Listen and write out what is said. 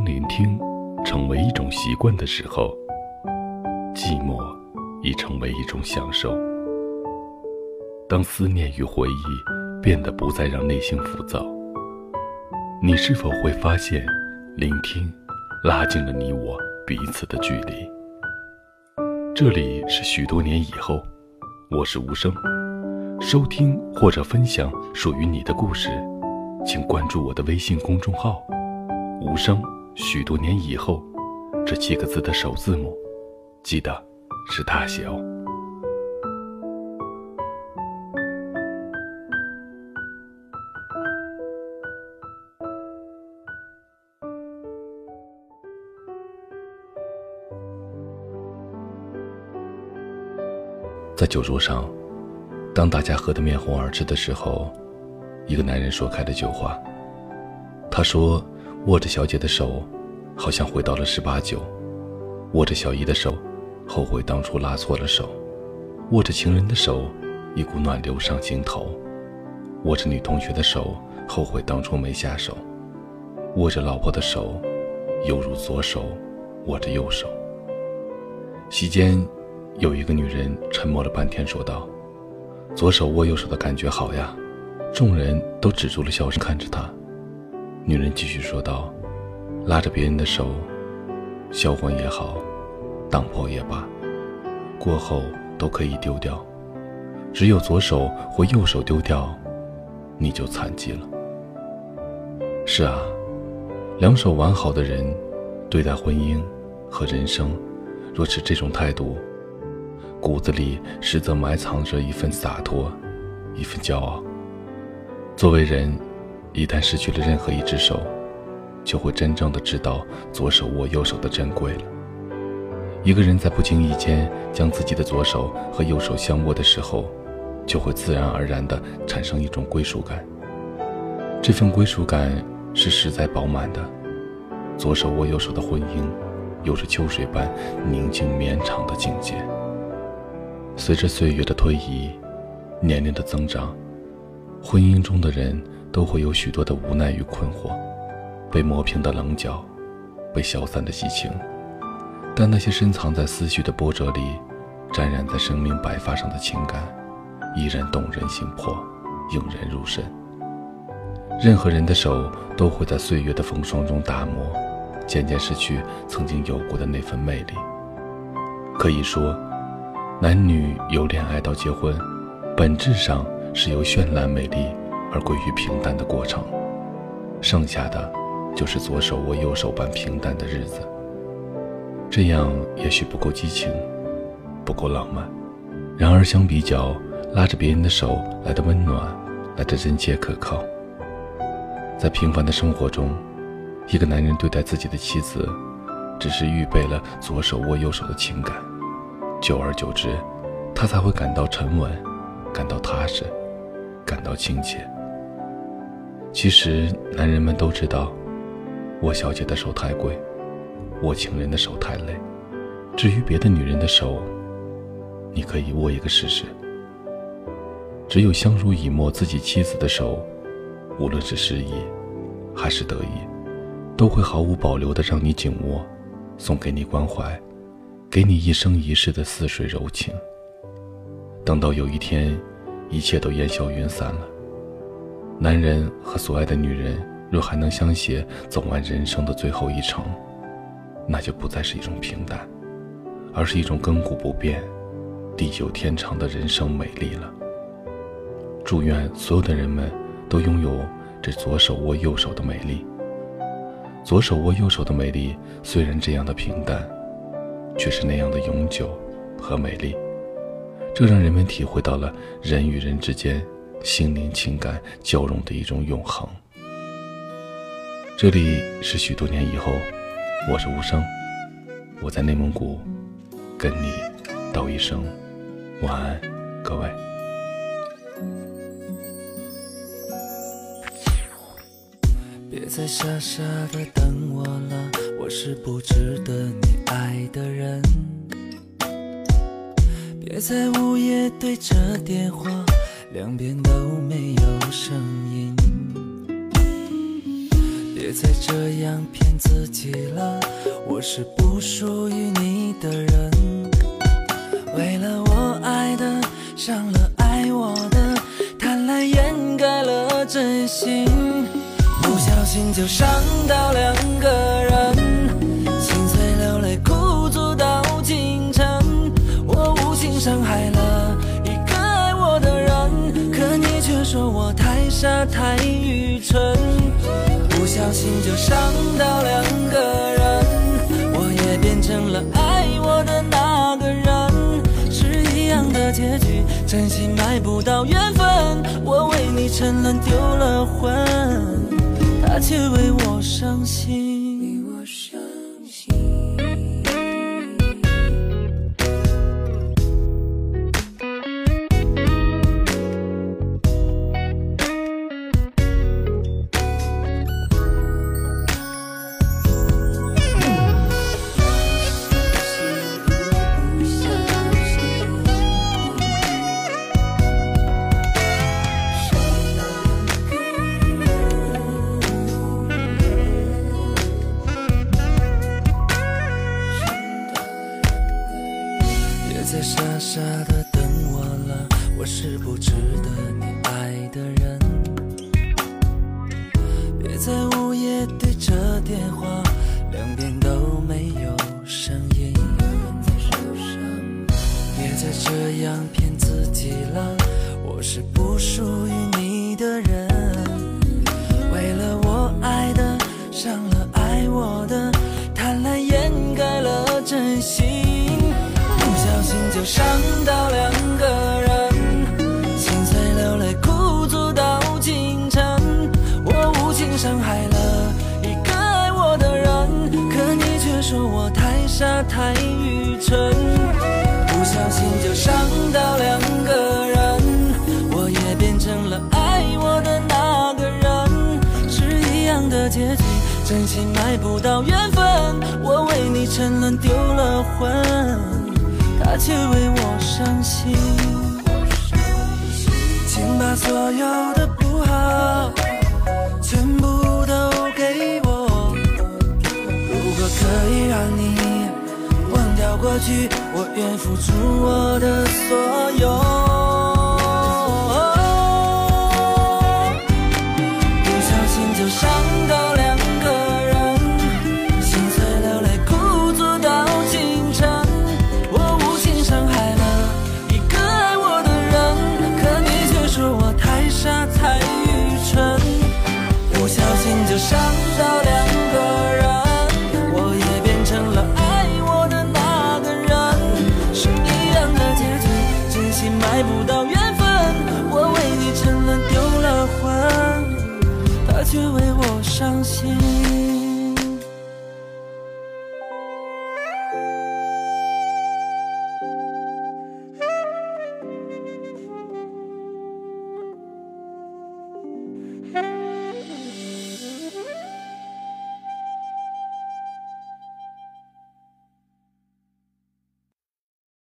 当聆听成为一种习惯的时候，寂寞已成为一种享受。当思念与回忆变得不再让内心浮躁，你是否会发现，聆听拉近了你我彼此的距离？这里是许多年以后，我是无声。收听或者分享属于你的故事，请关注我的微信公众号“无声”。许多年以后，这七个字的首字母，记得是大写哦。在酒桌上。当大家喝得面红耳赤的时候，一个男人说开了酒话。他说：“握着小姐的手，好像回到了十八九；握着小姨的手，后悔当初拉错了手；握着情人的手，一股暖流上心头；握着女同学的手，后悔当初没下手；握着老婆的手，犹如左手握着右手。”席间，有一个女人沉默了半天，说道。左手握右手的感觉好呀，众人都止住了笑声看着她。女人继续说道：“拉着别人的手，销魂也好，当破也罢，过后都可以丢掉。只有左手或右手丢掉，你就残疾了。”是啊，两手完好的人，对待婚姻和人生，若持这种态度。骨子里实则埋藏着一份洒脱，一份骄傲。作为人，一旦失去了任何一只手，就会真正的知道左手握右手的珍贵了。一个人在不经意间将自己的左手和右手相握的时候，就会自然而然的产生一种归属感。这份归属感是实在饱满的。左手握右手的婚姻，有着秋水般宁静绵长的境界。随着岁月的推移，年龄的增长，婚姻中的人都会有许多的无奈与困惑，被磨平的棱角，被消散的激情，但那些深藏在思绪的波折里，沾染在生命白发上的情感，依然动人心魄，引人入胜。任何人的手都会在岁月的风霜中打磨，渐渐失去曾经有过的那份魅力。可以说。男女由恋爱到结婚，本质上是由绚烂美丽而归于平淡的过程，剩下的就是左手握右手般平淡的日子。这样也许不够激情，不够浪漫，然而相比较，拉着别人的手来的温暖，来的真切可靠。在平凡的生活中，一个男人对待自己的妻子，只是预备了左手握右手的情感。久而久之，他才会感到沉稳，感到踏实，感到亲切。其实，男人们都知道，握小姐的手太贵，握情人的手太累。至于别的女人的手，你可以握一个试试。只有相濡以沫自己妻子的手，无论是失意还是得意，都会毫无保留的让你紧握，送给你关怀。给你一生一世的似水柔情。等到有一天，一切都烟消云散了，男人和所爱的女人若还能相携走完人生的最后一程，那就不再是一种平淡，而是一种亘古不变、地久天长的人生美丽了。祝愿所有的人们都拥有这左手握右手的美丽。左手握右手的美丽，虽然这样的平淡。却是那样的永久和美丽，这让人们体会到了人与人之间心灵情感交融的一种永恒。这里是许多年以后，我是无声，我在内蒙古，跟你道一声晚安，各位。别再傻傻的等我了，我是不值得你。爱的人，别在午夜对着电话，两边都没有声音。别再这样骗自己了，我是不属于你的人。为了我爱的，伤了爱我的，贪婪掩盖了真心，不小心就伤到两个人，心碎流泪哭诉到清晨，我无情伤害了傻太愚蠢，不小心就伤到两个人，我也变成了爱我的那个人。是一样的结局，真心买不到缘分。我为你沉沦丢了魂，他却为我伤心。着电话，两边都没有声音。别再这样骗自己了，我是不属于太愚蠢。不小心就伤到两个人，我也变成了爱我的那个人，是一样的结局，真心买不到缘分。我为你沉沦丢了魂。他却为我伤心，请把所有的不好全部都给我。如果可以让你过去，我愿付出我的所有。